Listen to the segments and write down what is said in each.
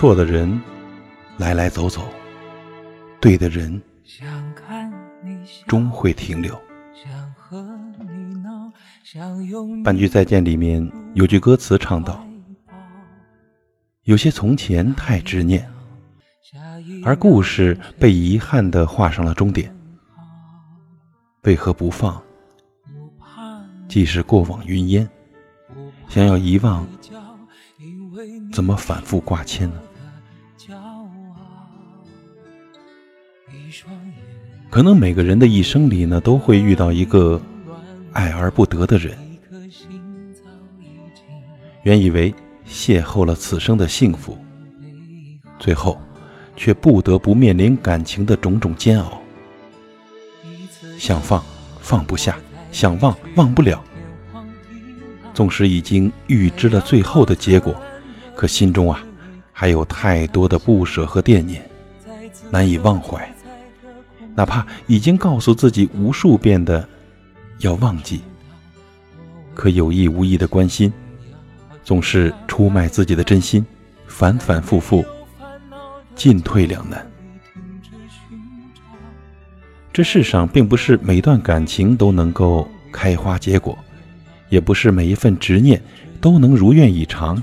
错的人来来走走，对的人终会停留。《半句再见》里面有句歌词唱道：“有些从前太执念，而故事被遗憾的画上了终点。为何不放？既是过往云烟，想要遗忘，怎么反复挂牵呢？可能每个人的一生里呢，都会遇到一个。”爱而不得的人，原以为邂逅了此生的幸福，最后却不得不面临感情的种种煎熬。想放放不下，想忘忘不了。纵使已经预知了最后的结果，可心中啊，还有太多的不舍和惦念，难以忘怀。哪怕已经告诉自己无数遍的。要忘记，可有意无意的关心，总是出卖自己的真心，反反复复，进退两难。这世上并不是每段感情都能够开花结果，也不是每一份执念都能如愿以偿。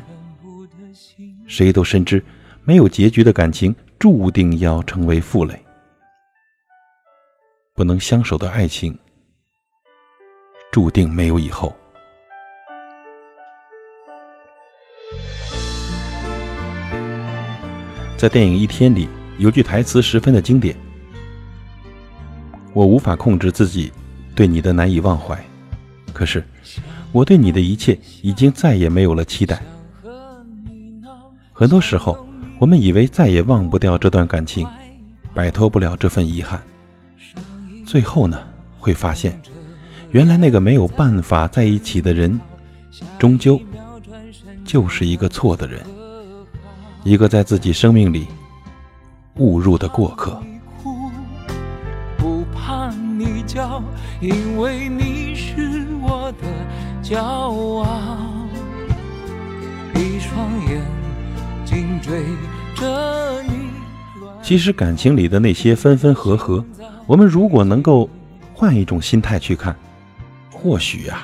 谁都深知，没有结局的感情注定要成为负累，不能相守的爱情。注定没有以后。在电影《一天》里，有句台词十分的经典：“我无法控制自己对你的难以忘怀，可是我对你的一切已经再也没有了期待。”很多时候，我们以为再也忘不掉这段感情，摆脱不了这份遗憾，最后呢，会发现。原来那个没有办法在一起的人，终究就是一个错的人，一个在自己生命里误入的过客。其实感情里的那些分分合合，我们如果能够换一种心态去看。或许呀，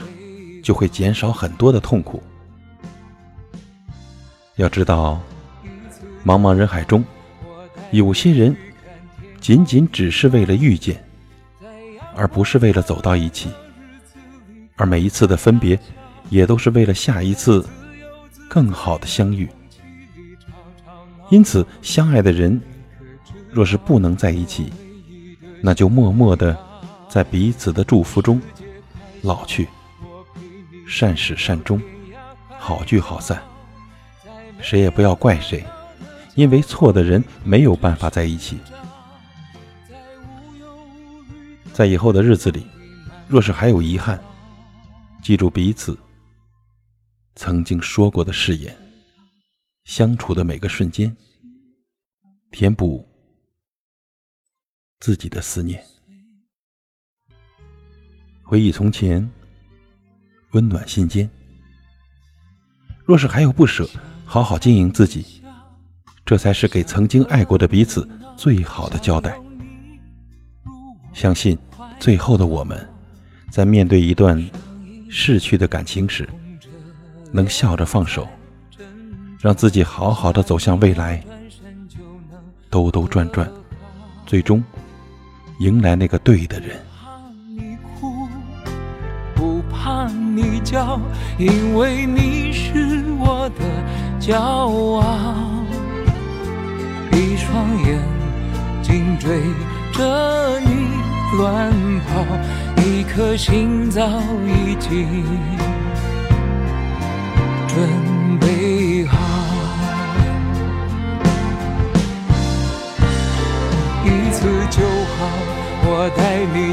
就会减少很多的痛苦。要知道，茫茫人海中，有些人仅仅只是为了遇见，而不是为了走到一起；而每一次的分别，也都是为了下一次更好的相遇。因此，相爱的人若是不能在一起，那就默默的在彼此的祝福中。老去，善始善终，好聚好散。谁也不要怪谁，因为错的人没有办法在一起。在以后的日子里，若是还有遗憾，记住彼此曾经说过的誓言，相处的每个瞬间，填补自己的思念。回忆从前，温暖心间。若是还有不舍，好好经营自己，这才是给曾经爱过的彼此最好的交代。相信最后的我们，在面对一段逝去的感情时，能笑着放手，让自己好好的走向未来，兜兜转转，最终迎来那个对的人。你叫，因为你是我的骄傲。一双眼。睛追着你乱跑，一颗心早已经准